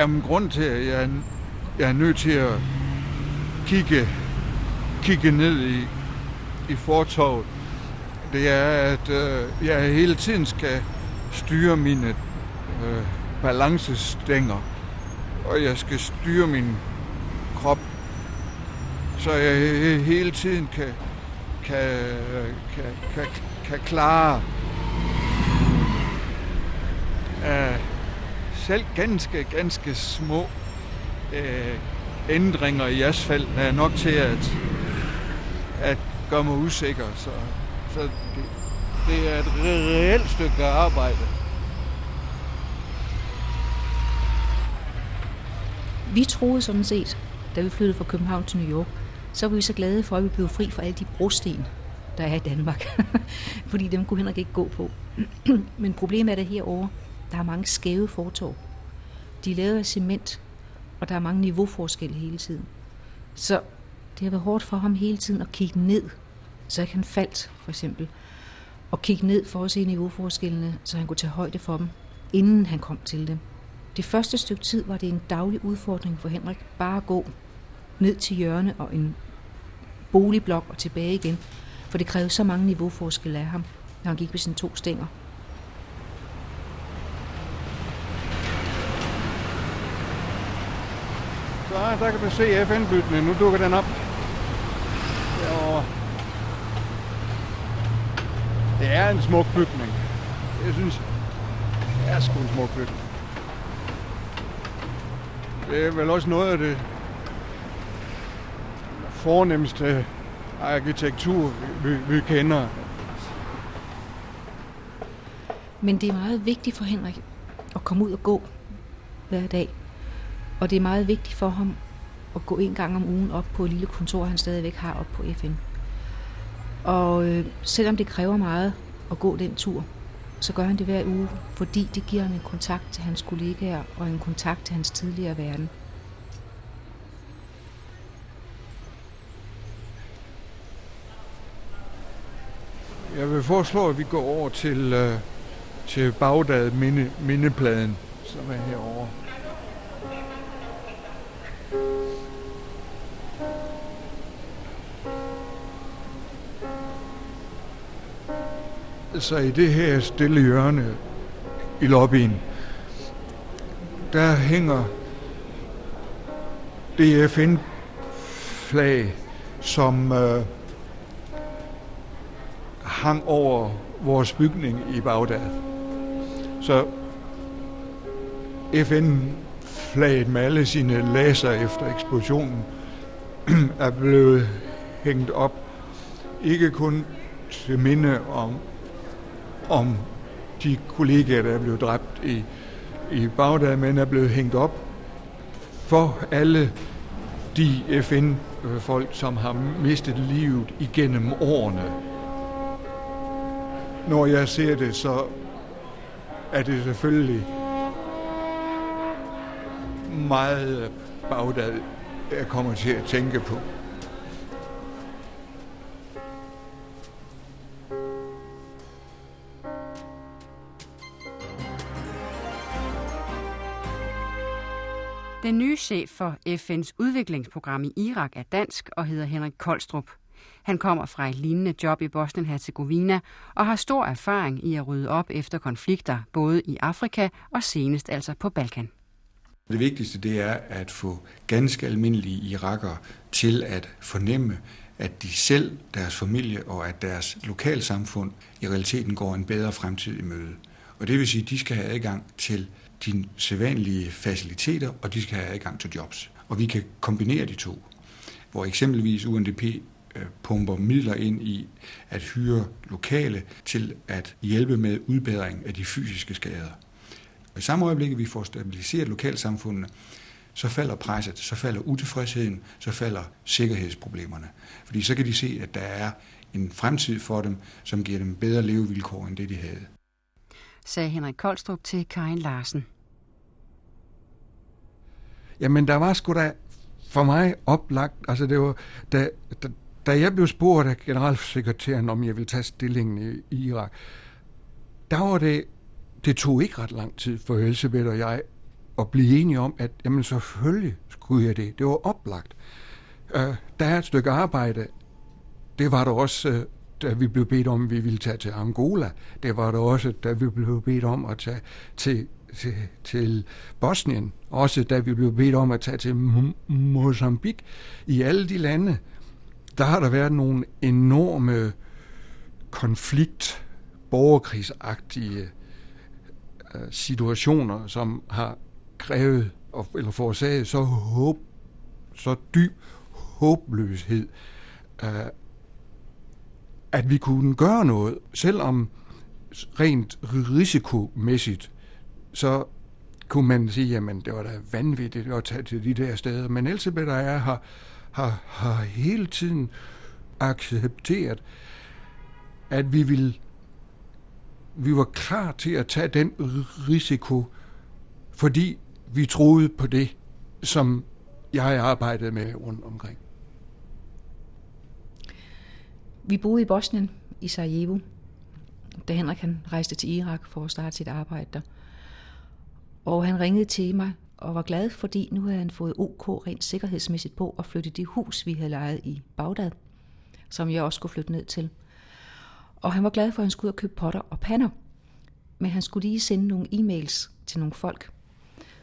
Jamen, grund til, at jeg, jeg er nødt til at kigge, kigge ned i, i fortorvet, det er, at øh, jeg hele tiden skal styre mine øh, balancestænger, og jeg skal styre min krop, så jeg hele tiden kan, kan, kan, kan, kan klare øh, selv ganske, ganske små øh, ændringer i asfalt er nok til at, at gøre mig usikker. Så, så det, det er et reelt stykke arbejde. Vi troede sådan set, da vi flyttede fra København til New York, så var vi så glade for, at vi blev fri fra alle de brosten, der er i Danmark. Fordi dem kunne Henrik ikke gå på. Men problemet er det herovre, der er mange skæve fortov. De er lavet af cement, og der er mange niveauforskelle hele tiden. Så det har været hårdt for ham hele tiden at kigge ned, så ikke han faldt, for eksempel. Og kigge ned for at se niveauforskellene, så han kunne tage højde for dem, inden han kom til dem. Det første stykke tid var det en daglig udfordring for Henrik bare at gå ned til hjørne og en boligblok og tilbage igen, for det krævede så mange niveauforskelle af ham, når han gik med sine to stænger. Så der kan du se FN-bygningen. Nu dukker den op. Derovre. Det er en smuk bygning. Jeg synes, det er sgu en smuk bygning. Det er vel også noget af det fornemmeste arkitektur, vi, vi kender. Men det er meget vigtigt for Henrik at komme ud og gå hver dag. Og det er meget vigtigt for ham at gå en gang om ugen op på et lille kontor, han stadigvæk har op på FN. Og øh, selvom det kræver meget at gå den tur, så gør han det hver uge, fordi det giver ham en kontakt til hans kollegaer og en kontakt til hans tidligere verden. Jeg vil foreslå, at vi går over til, øh, til Bagdad minde, mindepladen, som er herovre. Sig i det her stille hjørne i lobbyen, der hænger det FN-flag, som øh, hang over vores bygning i Bagdad. Så FN-flaget med alle sine laser efter eksplosionen er blevet hængt op. Ikke kun til minde om, om de kollegaer, der er blevet dræbt i, i Bagdad, men er blevet hængt op for alle de FN-folk, som har mistet livet igennem årene. Når jeg ser det, så er det selvfølgelig meget Bagdad, jeg kommer til at tænke på. Den nye chef for FN's udviklingsprogram i Irak er dansk og hedder Henrik Koldstrup. Han kommer fra et lignende job i Bosnien-Herzegovina og har stor erfaring i at rydde op efter konflikter, både i Afrika og senest altså på Balkan. Det vigtigste det er at få ganske almindelige irakere til at fornemme, at de selv, deres familie og at deres lokalsamfund i realiteten går en bedre fremtid i møde. Og det vil sige, at de skal have adgang til de sædvanlige faciliteter, og de skal have adgang til jobs. Og vi kan kombinere de to, hvor eksempelvis UNDP øh, pumper midler ind i at hyre lokale til at hjælpe med udbedring af de fysiske skader. I samme øjeblik, vi får stabiliseret lokalsamfundene, så falder presset, så falder utilfredsheden, så falder sikkerhedsproblemerne. Fordi så kan de se, at der er en fremtid for dem, som giver dem bedre levevilkår end det, de havde sagde Henrik Koldstrup til Karin Larsen. Jamen, der var sgu da for mig oplagt, altså det var, da, da, da jeg blev spurgt af generalsekretæren, om jeg ville tage stillingen i, Irak, der var det, det tog ikke ret lang tid for Elisabeth og jeg at blive enige om, at jamen selvfølgelig skulle jeg det. Det var oplagt. Uh, der er et stykke arbejde. Det var der også, uh, da vi blev bedt om, at vi ville tage til Angola. Det var der også, da vi blev bedt om at tage til, til, til Bosnien. Også da vi blev bedt om at tage til Mozambique. I alle de lande, der har der været nogle enorme konflikt, borgerkrigsagtige øh, situationer, som har krævet eller forårsaget så håb, så dyb håbløshed, øh, at vi kunne gøre noget, selvom rent risikomæssigt, så kunne man sige, jamen det var da vanvittigt at tage til de der steder. Men Elsebeth og jeg har, har, har hele tiden accepteret, at vi ville vi var klar til at tage den risiko, fordi vi troede på det, som jeg arbejdede med rundt omkring. Vi boede i Bosnien, i Sarajevo, da Henrik han rejste til Irak for at starte sit arbejde der. Og han ringede til mig og var glad, fordi nu havde han fået OK rent sikkerhedsmæssigt på at flytte det hus, vi havde lejet i Bagdad, som jeg også skulle flytte ned til. Og han var glad for, at han skulle ud og købe potter og pander. Men han skulle lige sende nogle e-mails til nogle folk.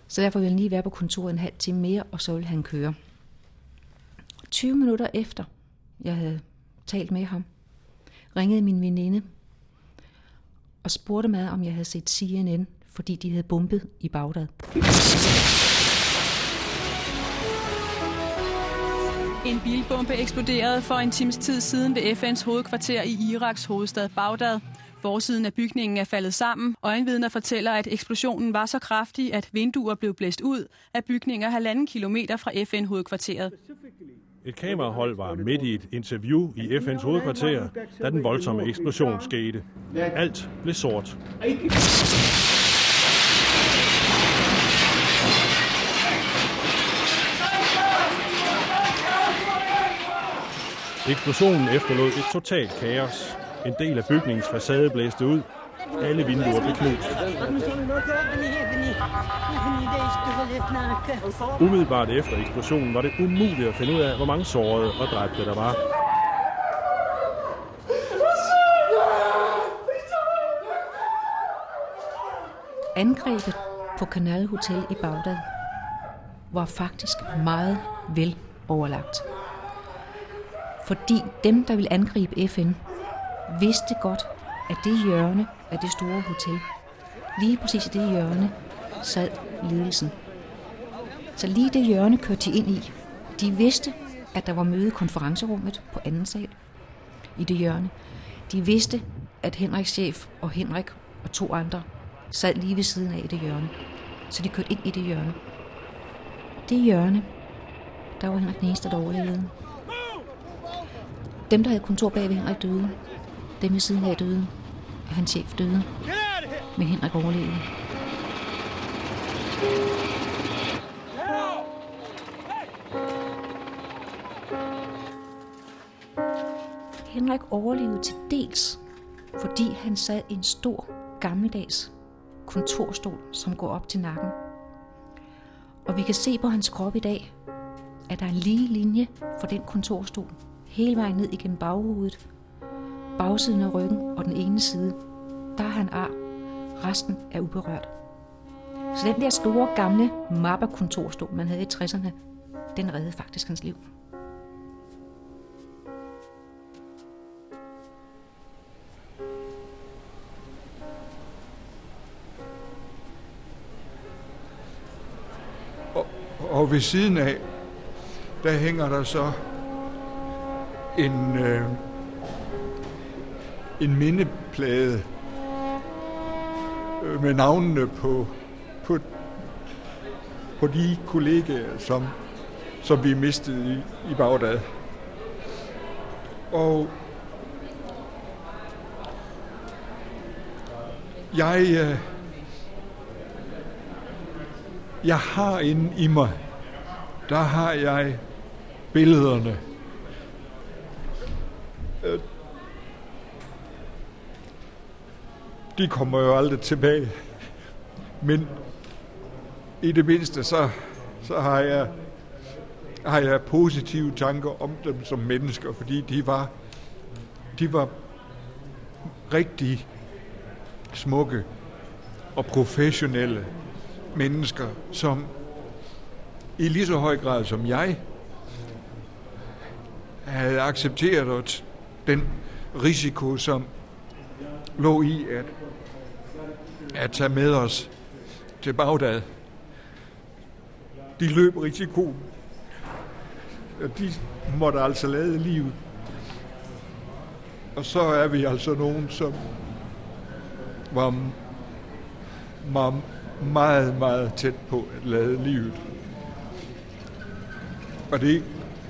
Så derfor ville han lige være på kontoret en halv time mere, og så ville han køre. 20 minutter efter, jeg havde talt med ham, ringede min veninde og spurgte mig, om jeg havde set CNN, fordi de havde bombet i Bagdad. En bilbombe eksploderede for en times tid siden ved FN's hovedkvarter i Iraks hovedstad Bagdad. Forsiden af bygningen er faldet sammen. Øjenvidner fortæller, at eksplosionen var så kraftig, at vinduer blev blæst ud af bygninger halvanden kilometer fra FN-hovedkvarteret. Et kamerahold var midt i et interview i FN's hovedkvarter, da den voldsomme eksplosion skete. Alt blev sort. Eksplosionen efterlod et totalt kaos. En del af bygningens facade blæste ud. Alle vinduer blev knust. Umiddelbart efter eksplosionen var det umuligt at finde ud af, hvor mange sårede og dræbte der var. Angrebet på Canal Hotel i Bagdad var faktisk meget vel overlagt. Fordi dem, der ville angribe FN, vidste godt, at det hjørne af det store hotel, lige præcis i det hjørne, sad ledelsen. Så lige det hjørne kørte de ind i. De vidste, at der var møde i konferencerummet på anden sal i det hjørne. De vidste, at Henriks chef og Henrik og to andre sad lige ved siden af i det hjørne. Så de kørte ind i det hjørne. Det hjørne, der var Henrik den eneste, der overlevede. Dem, der havde kontor bag ved Henrik døde. Dem ved siden af døde. Og hans chef døde. Men Henrik overlevede. Henrik overlevede til dels, fordi han sad i en stor, gammeldags kontorstol, som går op til nakken. Og vi kan se på hans krop i dag, at der er en lige linje for den kontorstol, hele vejen ned igennem baghovedet, bagsiden af ryggen og den ene side. Der har han ar. Resten er uberørt. Så den der store gamle mapperkontorstol, man havde i 60'erne, den reddede faktisk hans liv. Og, og ved siden af, der hænger der så en, øh, en mindeplade øh, med navnene på, på, på de kollegaer, som, som vi mistede i, i Bagdad. Og jeg, øh, jeg har inde i mig, der har jeg billederne Øh, de kommer jo aldrig tilbage. Men i det mindste, så, så har jeg har jeg positive tanker om dem som mennesker, fordi de var, de var rigtig smukke og professionelle mennesker, som i lige så høj grad som jeg havde accepteret den risiko, som lå i at, at tage med os til Bagdad. De løb risikoen. De måtte altså lade livet. Og så er vi altså nogen, som var, var meget, meget tæt på at lade livet. Og det,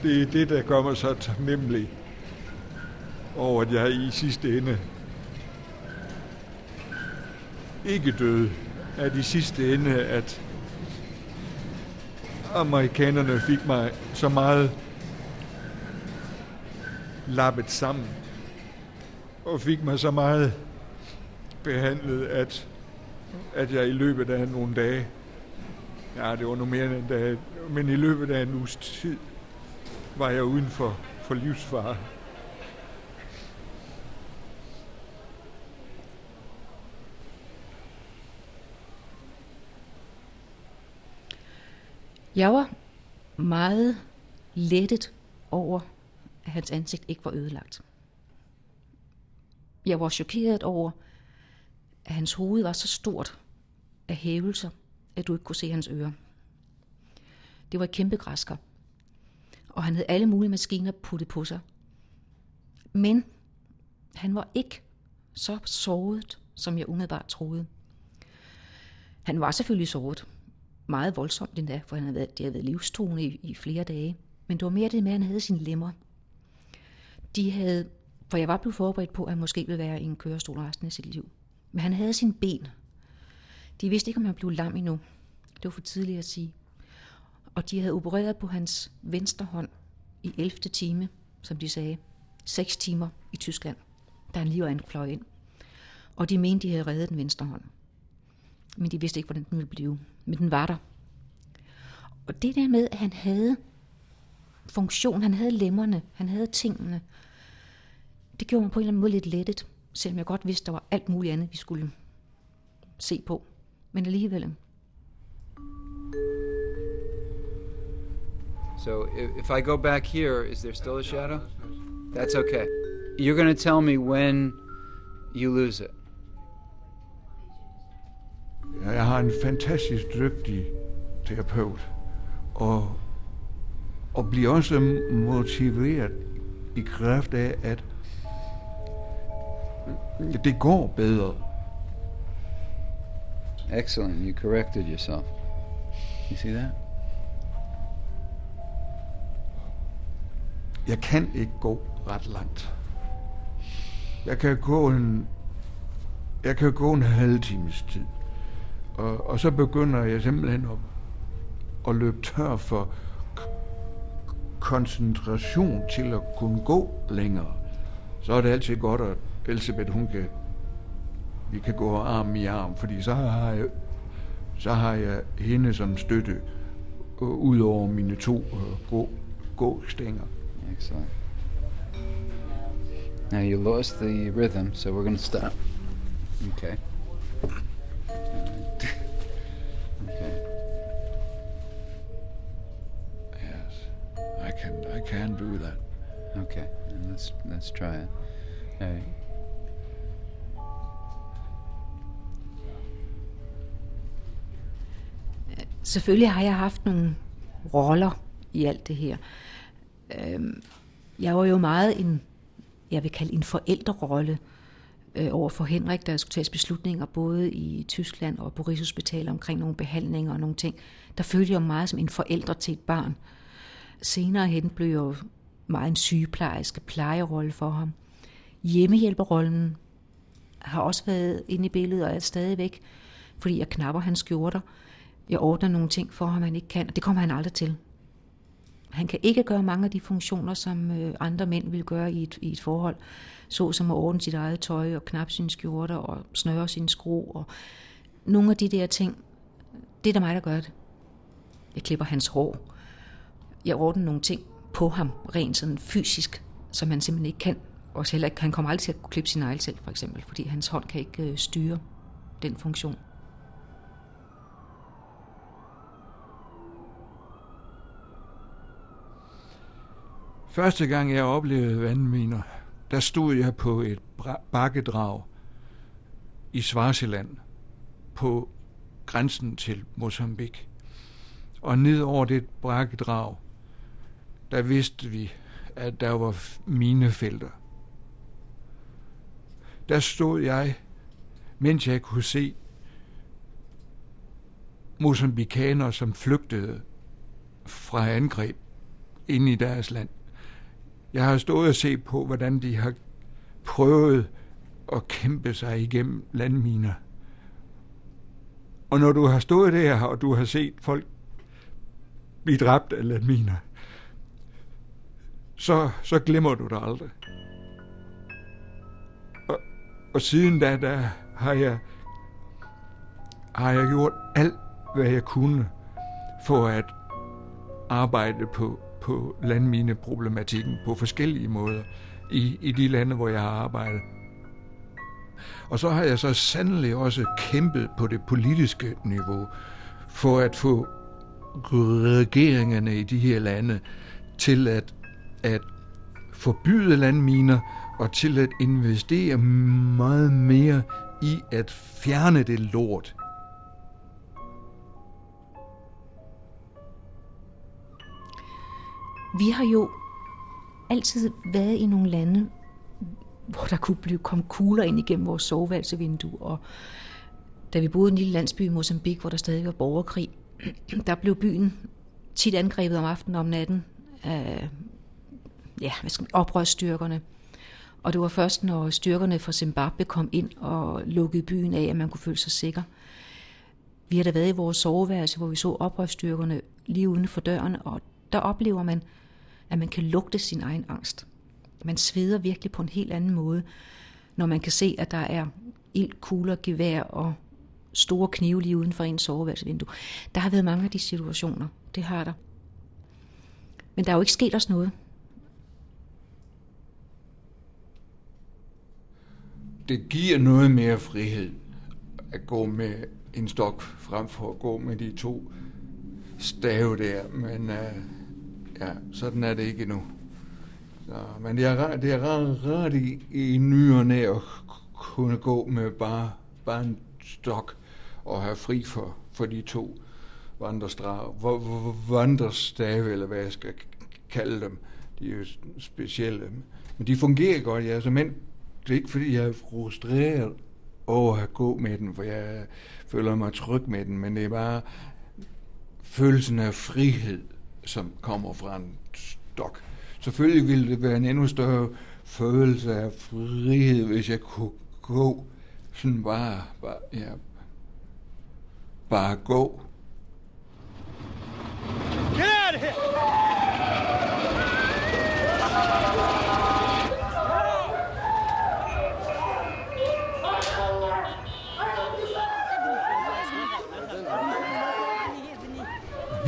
det er det, der gør mig så taknemmelig over, at jeg i sidste ende ikke døde. At i sidste ende, at amerikanerne fik mig så meget lappet sammen og fik mig så meget behandlet, at, at jeg i løbet af nogle dage, ja, det var nu mere end en dag, men i løbet af en uges tid, var jeg uden for, for livsfare. Jeg var meget lettet over, at hans ansigt ikke var ødelagt. Jeg var chokeret over, at hans hoved var så stort af hævelser, at du ikke kunne se hans ører. Det var et kæmpe græsker, og han havde alle mulige maskiner puttet på sig. Men han var ikke så såret, som jeg umiddelbart troede. Han var selvfølgelig såret, meget voldsomt endda, for han havde været, det havde været livstruende i, i flere dage. Men det var mere det med, at han havde sine lemmer. De havde, for jeg var blevet forberedt på, at han måske ville være i en kørestol resten af sit liv. Men han havde sine ben. De vidste ikke, om han blev lam endnu. Det var for tidligt at sige. Og de havde opereret på hans venstre hånd i 11. time, som de sagde. 6 timer i Tyskland, da han lige var fløj ind. Og de mente, de havde reddet den venstre hånd. Men de vidste ikke, hvordan den ville blive men den var der. Og det der med, at han havde funktion, han havde lemmerne, han havde tingene, det gjorde mig på en eller anden måde lidt lettet, selvom jeg godt vidste, der var alt muligt andet, vi skulle se på. Men alligevel. So if I go back here, is there still a shadow? That's okay. You're going to tell me when you lose it. Jeg har en fantastisk dygtig terapeut, og, og bliver også motiveret i kraft af, at det går bedre. Excellent. You corrected yourself. You see that? Jeg kan ikke gå ret langt. Jeg kan gå en, jeg kan gå en halv times tid. Og, og så begynder jeg simpelthen at, at løbe tør for koncentration til at kunne gå længere. Så er det altid godt, at Elisabeth, hun kan, vi kan gå arm i arm, fordi så har jeg, så har jeg hende som støtte øh, ud over mine to øh, gå, gåstænger. Excellent. Now you lost the rhythm, so we're going to stop. Okay. Can do that. Okay, let's let's try it. All right. Selvfølgelig har jeg haft nogle roller i alt det her. Øhm, jeg var jo meget en, jeg vil kalde en forældrerolle øh, over for Henrik, der skulle tages beslutninger både i Tyskland og på Rigshospitalet omkring nogle behandlinger og nogle ting. Der følte jeg meget som en forældre til et barn. Senere hen blev jo meget en sygeplejerske plejerolle for ham. Hjemmehjælperrollen har også været inde i billedet og er stadigvæk, fordi jeg knapper hans skjorter. Jeg ordner nogle ting for ham, han ikke kan, og det kommer han aldrig til. Han kan ikke gøre mange af de funktioner, som øh, andre mænd vil gøre i et, i et forhold, så som at ordne sit eget tøj og knappe sine skjorter og snøre sine skro og nogle af de der ting, Det er der mig, der gør det. Jeg klipper hans hår. Jeg ordner nogle ting på ham, rent sådan fysisk, som han simpelthen ikke kan. Og heller ikke, han kommer aldrig til at kunne klippe sin negle selv, for eksempel, fordi hans hånd kan ikke øh, styre den funktion. Første gang jeg oplevede vandminer, der stod jeg på et bakkedrag i Svarseland på grænsen til Mozambique. Og ned over det bakkedrag, der vidste vi, at der var minefelter. Der stod jeg, mens jeg kunne se mosambikanere, som flygtede fra angreb ind i deres land. Jeg har stået og set på, hvordan de har prøvet at kæmpe sig igennem landminer. Og når du har stået der, og du har set folk blive dræbt af landminer, så, så glemmer du det aldrig. Og, og siden da, der har jeg, har jeg gjort alt, hvad jeg kunne for at arbejde på, på landmineproblematikken på forskellige måder i, i de lande, hvor jeg har arbejdet. Og så har jeg så sandelig også kæmpet på det politiske niveau for at få regeringerne i de her lande til at, at forbyde landminer og til at investere meget mere i at fjerne det lort, Vi har jo altid været i nogle lande, hvor der kunne blive komme kugler ind igennem vores soveværelsevindue. Og da vi boede i en lille landsby i Mozambique, hvor der stadig var borgerkrig, der blev byen tit angrebet om aftenen og om natten af ja, hvad skal man, oprørsstyrkerne. Og det var først, når styrkerne fra Zimbabwe kom ind og lukkede byen af, at man kunne føle sig sikker. Vi har da været i vores soveværelse, hvor vi så oprørsstyrkerne lige uden for døren, og der oplever man, at man kan lugte sin egen angst. Man sveder virkelig på en helt anden måde, når man kan se, at der er ild, kugler, gevær og store knive lige uden for ens soveværelsevindue. Der har været mange af de situationer. Det har der. Men der er jo ikke sket os noget. Det giver noget mere frihed at gå med en stok frem for at gå med de to stave der, men uh, ja, sådan er det ikke endnu. Så, men det er, det er rart, rart i, i nyerne at kunne gå med bare, bare en stok og have fri for, for de to vandrestave, eller hvad jeg skal kalde dem. De er jo specielle. Men de fungerer godt, ja. Så men det er ikke fordi, jeg er frustreret over at gå med den, for jeg føler mig tryg med den, men det er bare følelsen af frihed, som kommer fra en stok. Selvfølgelig ville det være en endnu større følelse af frihed, hvis jeg kunne gå sådan bare, bare, ja, bare gå. Get out of here!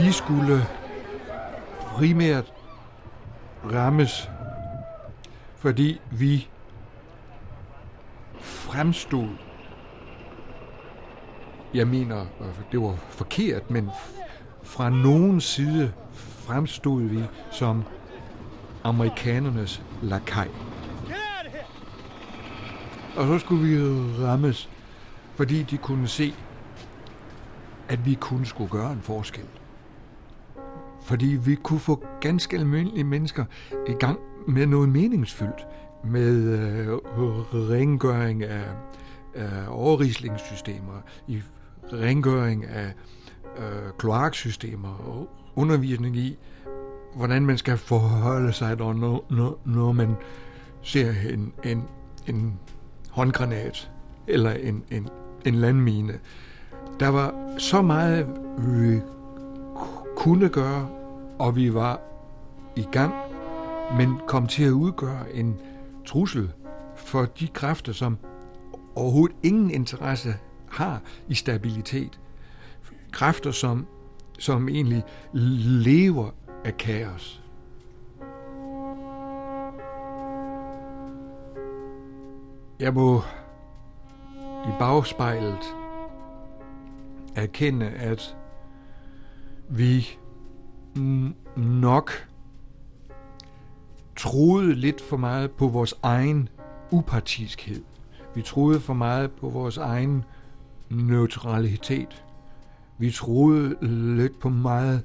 Vi skulle primært rammes, fordi vi fremstod, jeg mener, det var forkert, men fra nogen side fremstod vi som amerikanernes lakaj. Og så skulle vi rammes, fordi de kunne se, at vi kun skulle gøre en forskel. Fordi vi kunne få ganske almindelige mennesker i gang med noget meningsfyldt. Med øh, rengøring af, af overrislingssystemer, i rengøring af øh, kloaksystemer og undervisning i, hvordan man skal forholde sig, når, når, når man ser en, en, en håndgranat eller en, en, en landmine. Der var så meget, vi kunne gøre, og vi var i gang, men kom til at udgøre en trussel for de kræfter, som overhovedet ingen interesse har i stabilitet. kræfter, som, som egentlig lever af kaos. Jeg må i bagspejlet erkende, at vi nok troede lidt for meget på vores egen upartiskhed. Vi troede for meget på vores egen neutralitet. Vi troede lidt på meget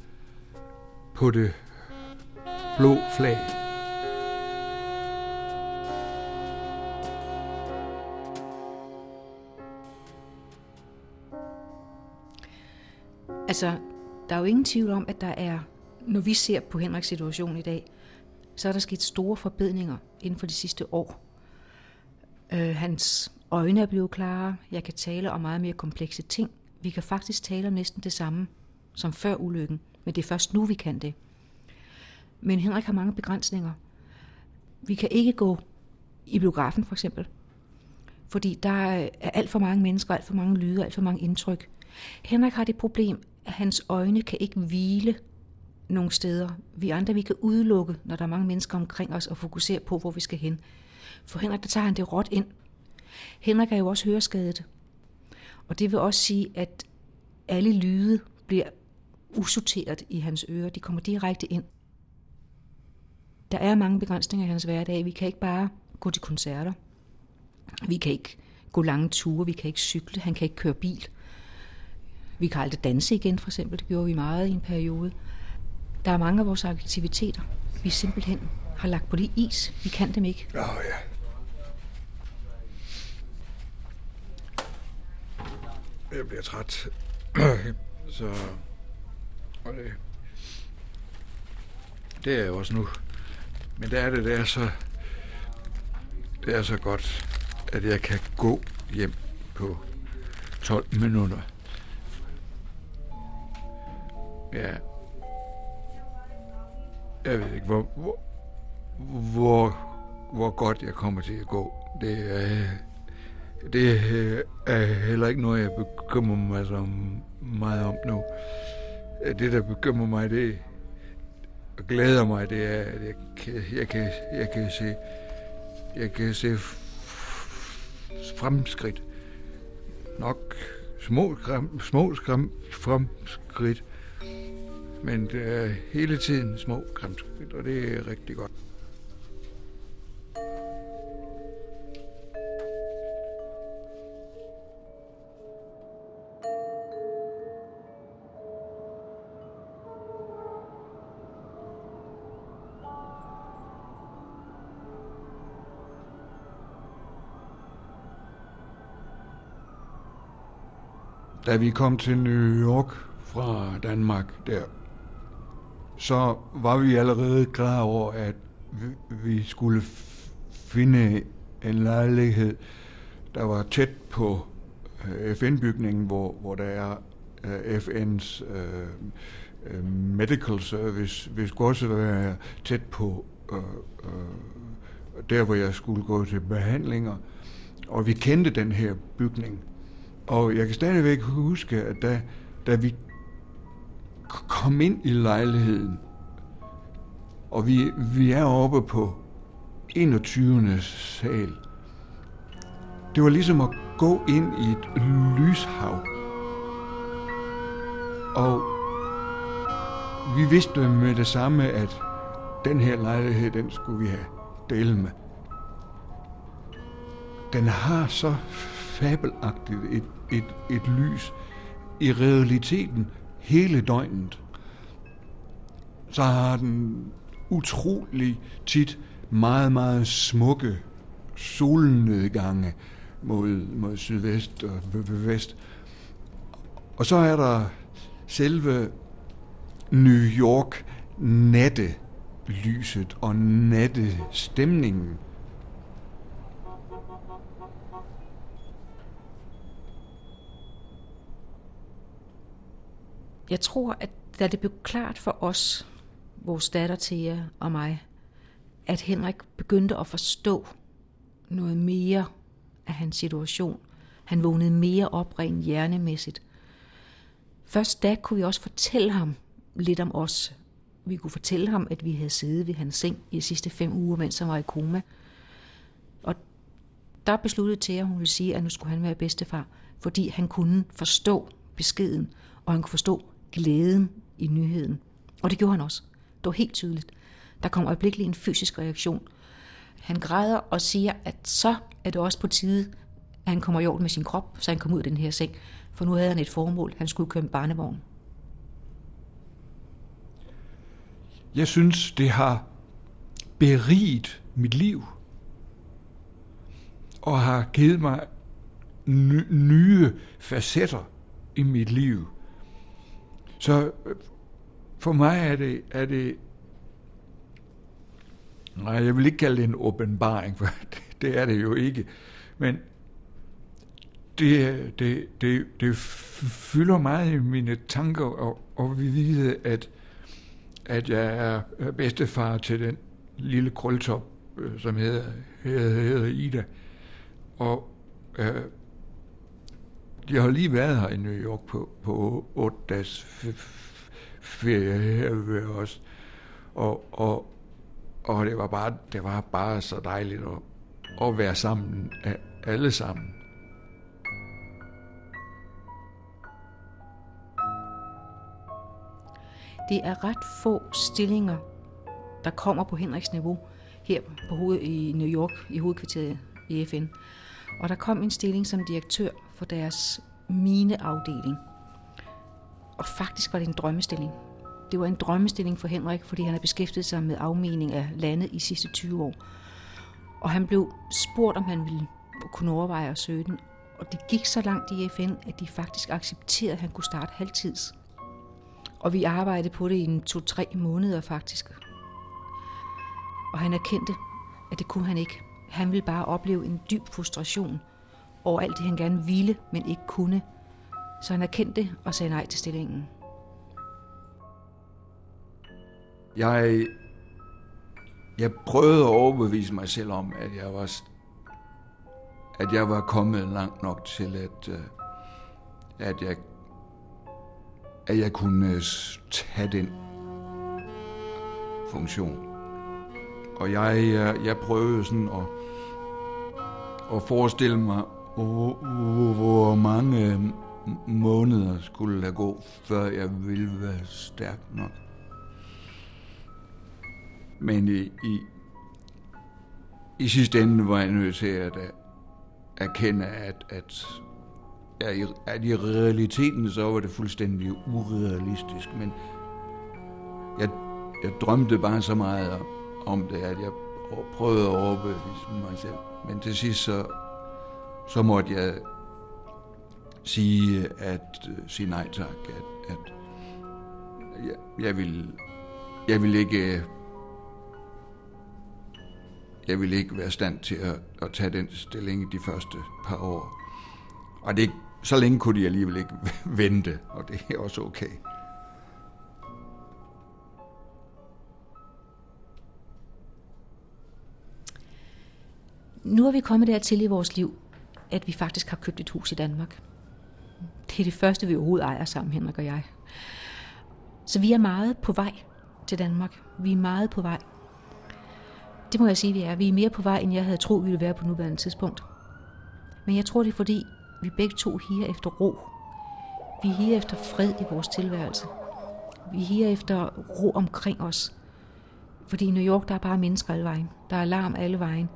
på det blå flag. Altså, der er jo ingen tvivl om, at der er, når vi ser på Henriks situation i dag, så er der sket store forbedringer inden for de sidste år. Øh, hans øjne er blevet klarere, Jeg kan tale om meget mere komplekse ting. Vi kan faktisk tale om næsten det samme som før ulykken, men det er først nu, vi kan det. Men Henrik har mange begrænsninger. Vi kan ikke gå i biografen for eksempel, fordi der er alt for mange mennesker, alt for mange lyde, alt for mange indtryk. Henrik har det problem, at hans øjne kan ikke hvile nogle steder. Vi andre vi kan udelukke, når der er mange mennesker omkring os, og fokusere på, hvor vi skal hen. For Henrik, der tager han det råt ind. Henrik er jo også høreskadet. Og det vil også sige, at alle lyde bliver usorteret i hans ører. De kommer direkte ind. Der er mange begrænsninger i hans hverdag. Vi kan ikke bare gå til koncerter. Vi kan ikke gå lange ture. Vi kan ikke cykle. Han kan ikke køre bil. Vi kan aldrig danse igen, for eksempel. Det gjorde vi meget i en periode. Der er mange af vores aktiviteter, vi simpelthen har lagt på det is. Vi kan dem ikke. Åh oh, ja. Jeg bliver træt. så... Og det, det er jeg også nu. Men der er det, det er så... Det er så godt, at jeg kan gå hjem på 12 minutter. Ja. Jeg ved ikke, hvor, hvor, hvor, hvor godt jeg kommer til at gå. Det er, det er heller ikke noget, jeg bekymrer mig så meget om nu. Det, der bekymrer mig, det og glæder mig, det er, at jeg kan, jeg kan, jeg kan se, jeg kan se fremskridt. Nok små, små skram, fremskridt, men det er hele tiden små fremskridt, og det er rigtig godt. Da vi kom til New York fra Danmark der, så var vi allerede klar over, at vi skulle finde en lejlighed, der var tæt på øh, FN-bygningen, hvor, hvor der er øh, FN's øh, øh, medical service, vi skulle også være tæt på øh, der, hvor jeg skulle gå til behandlinger. Og vi kendte den her bygning. Og jeg kan stadigvæk huske, at da, da vi kom ind i lejligheden, og vi, vi er oppe på 21. sal. Det var ligesom at gå ind i et lyshav. Og vi vidste med det samme, at den her lejlighed, den skulle vi have delt med. Den har så fabelagtigt et, et, et lys i realiteten hele døgnet. Så har den utrolig tit meget, meget smukke solnedgange mod, mod sydvest og vest. Og så er der selve New York nattelyset og nattestemningen. Jeg tror, at da det blev klart for os, vores datter Thea og mig, at Henrik begyndte at forstå noget mere af hans situation. Han vågnede mere op rent hjernemæssigt. Først da kunne vi også fortælle ham lidt om os. Vi kunne fortælle ham, at vi havde siddet ved hans seng i de sidste fem uger, mens han var i koma. Og der besluttede til, at hun ville sige, at nu skulle han være bedstefar, fordi han kunne forstå beskeden, og han kunne forstå glæden i nyheden. Og det gjorde han også. Det var helt tydeligt. Der kom øjeblikkeligt en fysisk reaktion. Han græder og siger, at så er det også på tide, at han kommer i orden med sin krop, så han kommer ud af den her seng. For nu havde han et formål. Han skulle køre en barnevogn. Jeg synes, det har beriget mit liv og har givet mig nye facetter i mit liv. Så øh, for mig er det, er det Nej, jeg vil ikke kalde det en åbenbaring, for det er det jo ikke. Men det, det, det, det fylder meget i mine tanker og, og vi vide, at, at jeg er bedstefar til den lille krøltop, øh, som hedder, hedder, hedder Ida. Og øh, jeg har lige været her i New York på, på otte dages ferie her ved os. Og, og, og det var bare, det var bare så dejligt at, at være sammen, alle sammen. Det er ret få stillinger, der kommer på Henriks niveau her på hoved, i New York, i hovedkvarteret i FN. Og der kom en stilling som direktør for deres mineafdeling. Og faktisk var det en drømmestilling. Det var en drømmestilling for Henrik, fordi han har beskæftiget sig med afmening af landet i sidste 20 år. Og han blev spurgt, om han ville kunne overveje at søge den. Og det gik så langt i FN, at de faktisk accepterede, at han kunne starte halvtids. Og vi arbejdede på det i en to-tre måneder faktisk. Og han erkendte, at det kunne han ikke. Han ville bare opleve en dyb frustration over alt det, han gerne ville, men ikke kunne. Så han erkendte det og sagde nej til stillingen. Jeg, jeg prøvede at overbevise mig selv om, at jeg var, at jeg var kommet langt nok til, at, øh, at, jeg, at jeg kunne øh, tage den funktion. Og jeg, jeg, jeg prøvede sådan at, at forestille mig, hvor, hvor mange måneder skulle der gå, før jeg ville være stærk nok. Men i, i, i sidste ende var jeg nødt til at øh, erkende, at, at, at, i, at i realiteten så var det fuldstændig urealistisk. Men jeg, jeg drømte bare så meget om, om det, at jeg prøvede at overbevise mig selv. Men til sidst så, så måtte jeg sige, at øh, sige nej tak, at, at jeg, jeg vil jeg vil ikke jeg ville ikke være i stand til at, at tage den stilling i de første par år. Og det, så længe kunne de alligevel ikke vente, og det er også okay. Nu er vi kommet dertil i vores liv, at vi faktisk har købt et hus i Danmark. Det er det første, vi overhovedet ejer sammen, Henrik og jeg. Så vi er meget på vej til Danmark. Vi er meget på vej. Det må jeg sige, vi er. Vi er mere på vej, end jeg havde troet, vi ville være på nuværende tidspunkt. Men jeg tror, det er fordi, vi begge to higer efter ro. Vi higer efter fred i vores tilværelse. Vi higer efter ro omkring os. Fordi i New York, der er bare mennesker alle vejen. Der er alarm alle vejen.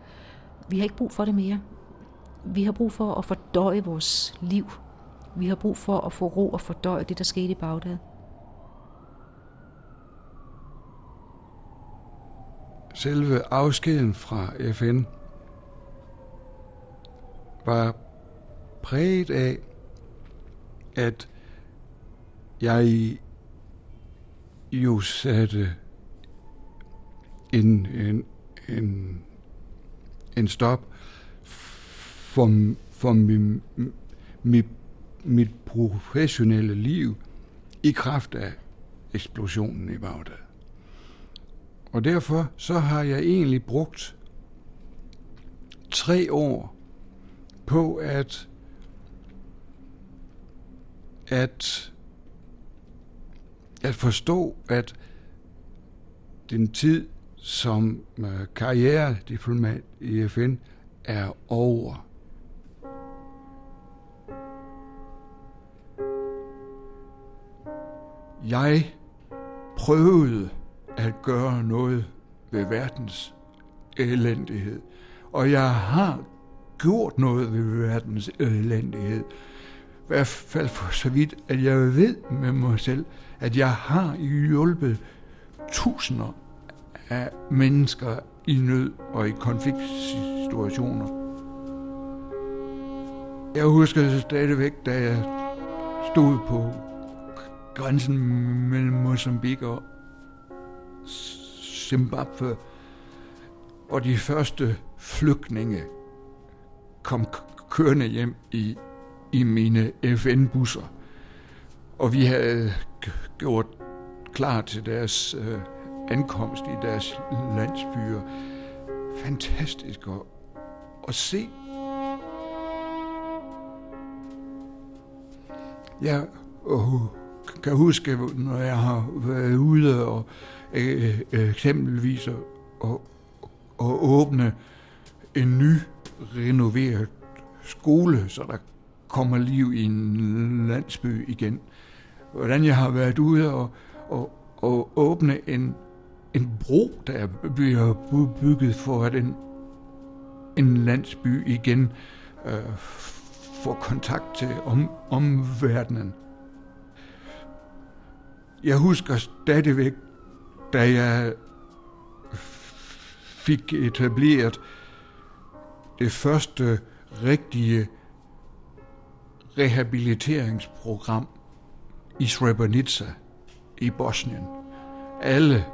Vi har ikke brug for det mere. Vi har brug for at fordøje vores liv. Vi har brug for at få ro og fordøje det, der skete i Bagdad. selve afskeden fra FN var præget af, at jeg jo satte en, en, en, en stop for, for mit, mit, mit professionelle liv i kraft af eksplosionen i Bagdad. Og derfor så har jeg egentlig brugt tre år på at, at at forstå, at den tid som øh, karrierediplomat i FN er over. Jeg prøvede at gøre noget ved verdens elendighed. Og jeg har gjort noget ved verdens elendighed. I hvert fald for så vidt, at jeg ved med mig selv, at jeg har hjulpet tusinder af mennesker i nød og i konfliktsituationer. Jeg husker stadigvæk, da jeg stod på grænsen mellem Mozambique og Zimbabwe, og de første flygtninge kom kørende hjem i, i mine FN-busser. Og vi havde gjort klar til deres øh, ankomst i deres landsbyer. Fantastisk at, at se. Jeg kan huske, når jeg har været ude og øh, eksempelvis at, at, at åbne en ny renoveret skole, så der kommer liv i en landsby igen. Hvordan jeg har været ude og, og, og åbne en, en bro, der bliver bygget for at en, en landsby igen øh, får kontakt til om, omverdenen. Jeg husker stadigvæk, da jeg fik etableret det første rigtige rehabiliteringsprogram i Srebrenica i Bosnien. Alle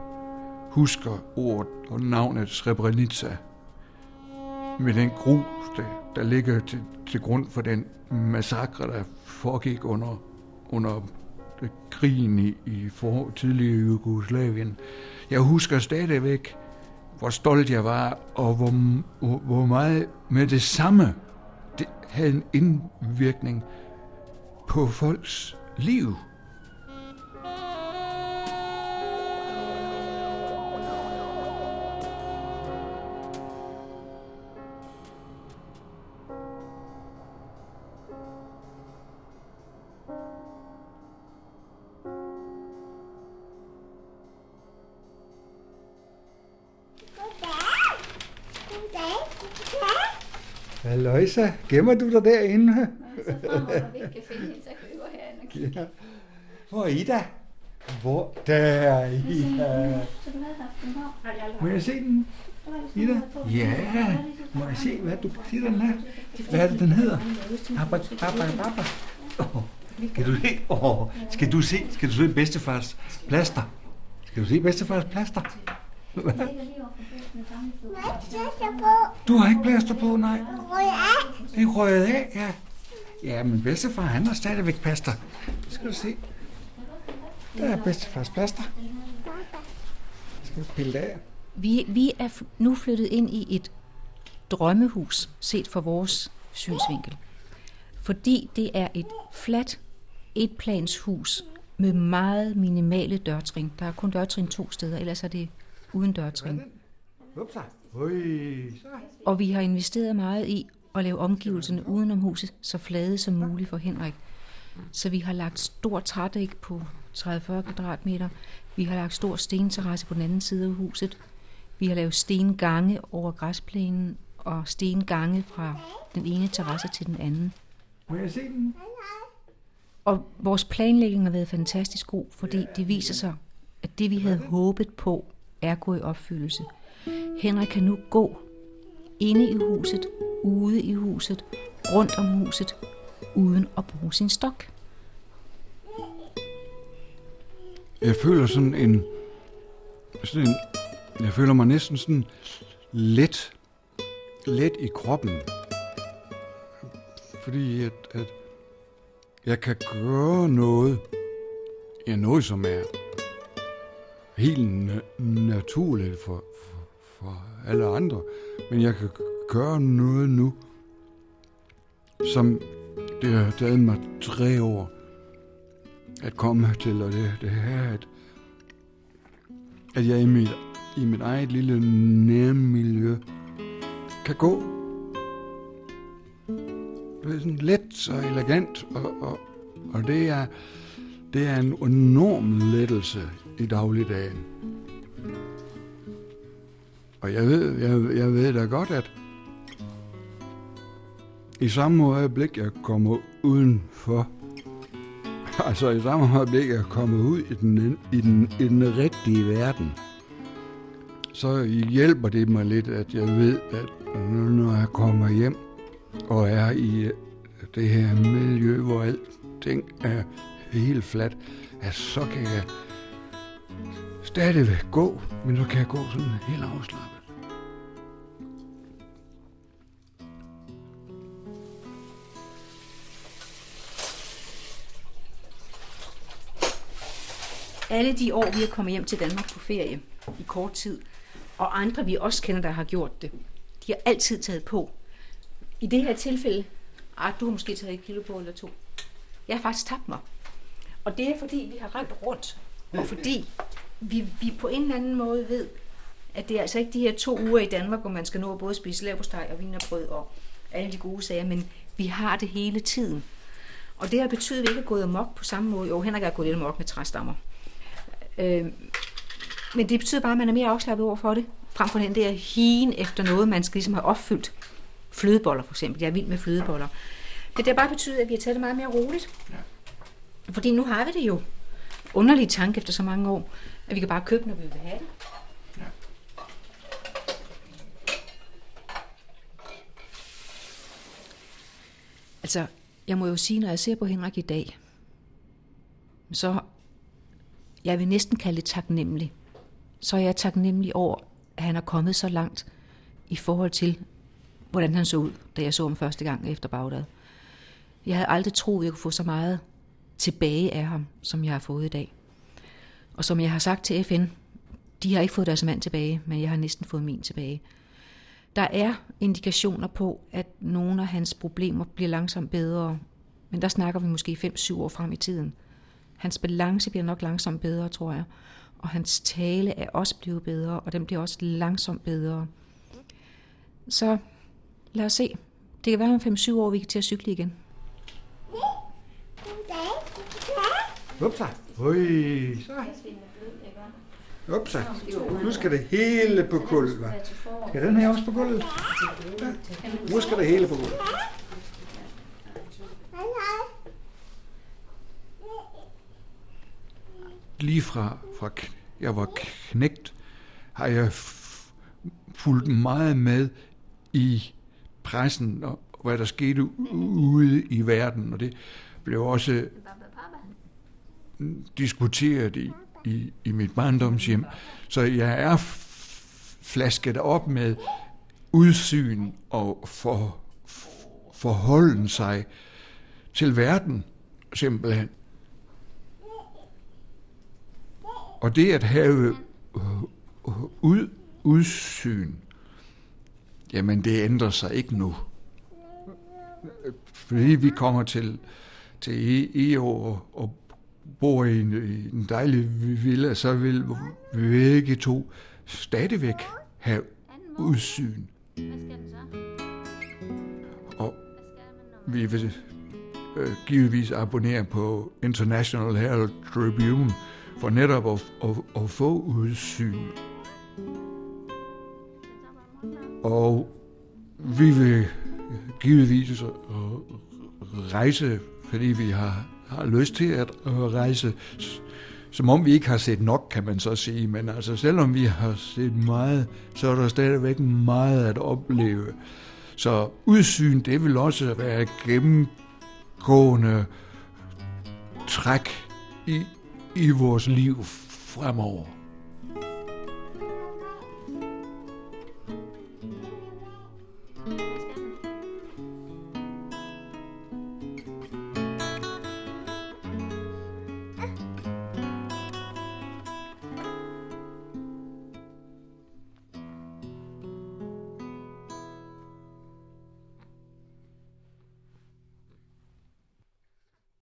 husker ordet og navnet Srebrenica med den gru, der, der ligger til, til grund for den massakre, der foregik under, under krigen i, i for, tidligere Jugoslavien. Jeg husker stadigvæk, hvor stolt jeg var, og hvor, hvor, meget med det samme det havde en indvirkning på folks liv. Gemmer du dig derinde? Nej, så fremover, vi kan finde hende, så kan vi gå herinde og kigge. Ja. Hvor er Ida? Hvor? Der er Ida. Må jeg se den? Ida? Ja, må jeg se, hvad du siger, den her? Hvad er det, den hedder? Baba, baba, baba. Oh, skal du se? Oh, skal du se? Skal du se bedstefars plaster? Skal du se bedstefars plaster? Hvad? Du har ikke plaster på, nej. Det er røget af, ja. Ja, men bedstefar, han har stadigvæk plaster. Skal du se. Der er bedstefars plaster. Skal du pille af? Vi, vi er nu flyttet ind i et drømmehus, set fra vores synsvinkel. Fordi det er et fladt, etplanshus med meget minimale dørtrin. Der er kun dørtrin to steder, ellers er det uden dørtrin. Og vi har investeret meget i at lave omgivelserne udenom huset så flade som muligt for Henrik. Så vi har lagt stor trædæk på 30-40 kvadratmeter. Vi har lagt stor stenterrasse på den anden side af huset. Vi har lavet stengange over græsplænen og stengange fra den ene terrasse til den anden. Må jeg se den? Og vores planlægning har været fantastisk god, fordi det viser sig, at det vi havde håbet på, er gået i opfyldelse. Henrik kan nu gå inde i huset, ude i huset, rundt om huset, uden at bruge sin stok. Jeg føler sådan en, sådan en jeg føler mig næsten sådan let, let i kroppen. Fordi at, at jeg kan gøre noget, ja noget som er helt na- naturligt for, for, for alle andre. Men jeg kan gøre noget nu, som det har taget mig tre år at komme til, og det, det er, at, at jeg i mit, i mit eget lille nærmiljø kan gå det er sådan let og elegant, og, og, og det, er, det er en enorm lettelse i dagligdagen. Og jeg ved, jeg, jeg ved da godt, at i samme øjeblik, jeg kommer udenfor, altså i samme øjeblik, jeg kommer ud i den, i den, i den rigtige verden, så hjælper det mig lidt, at jeg ved, at når jeg kommer hjem og er i øh, det her miljø, hvor alting er helt fladt, at så kan jeg stadigvæk gå, men så kan jeg gå sådan helt afslappet. Alle de år, vi er kommet hjem til Danmark på ferie i kort tid, og andre, vi også kender, der har gjort det, de har altid taget på. I det her tilfælde, ah, du har måske taget et kilo på eller to. Jeg har faktisk tabt mig. Og det er fordi, vi har rent rundt, og fordi vi, vi på en eller anden måde ved, at det er altså ikke de her to uger i Danmark, hvor man skal nå at både spise leverpostej og vinerbrød og alle de gode sager, men vi har det hele tiden. Og det har betydet, at vi ikke er gået amok på samme måde. Jo, Henrik er gået lidt amok med træstammer. Øh, men det betyder bare, at man er mere afslappet over for det, frem for den der hien efter noget, man skal ligesom have opfyldt. Flødeboller for eksempel. Jeg er vild med flødeboller. Det har bare betydet, at vi har taget det meget mere roligt. Ja. Fordi nu har vi det jo. Underlig tanke efter så mange år, at vi kan bare købe, når vi vil have det. Ja. Altså, jeg må jo sige, når jeg ser på Henrik i dag, så jeg vil næsten kalde det taknemmelig. Så er jeg taknemmelig over, at han er kommet så langt i forhold til, hvordan han så ud, da jeg så ham første gang efter Bagdad. Jeg havde aldrig troet, at jeg kunne få så meget tilbage af ham, som jeg har fået i dag. Og som jeg har sagt til FN, de har ikke fået deres mand tilbage, men jeg har næsten fået min tilbage. Der er indikationer på, at nogle af hans problemer bliver langsomt bedre, men der snakker vi måske 5-7 år frem i tiden. Hans balance bliver nok langsomt bedre, tror jeg. Og hans tale er også blevet bedre, og den bliver også langsomt bedre. Så lad os se. Det kan være om 5-7 år, vi kan til at cykle igen. Upsa. Oi. så. Upsa. Nu skal det hele på gulvet, hva'? Skal den her også på gulvet? Ja. Nu skal det hele på gulvet. Lige fra, fra jeg var knægt, har jeg fulgt meget med i pressen og hvad der skete ude i verden, og det blev også diskuteret i, i, i mit barndomshjem. Så jeg er flasket op med udsyn og for, forholden sig til verden, simpelthen. Og det at have øh, ud, udsyn, jamen det ændrer sig ikke nu. Fordi vi kommer til, til EU og, og bor i en, i en dejlig villa, så vil vi begge to stadigvæk have udsyn. Og vi vil øh, givetvis abonnere på International Herald Tribune for netop at, at, at få udsyn. Og vi vil givetvis øh, rejse, fordi vi har, har lyst til at rejse, som om vi ikke har set nok, kan man så sige. Men altså, selvom vi har set meget, så er der stadigvæk meget at opleve. Så udsyn, det vil også være gennemgående træk i, i vores liv fremover.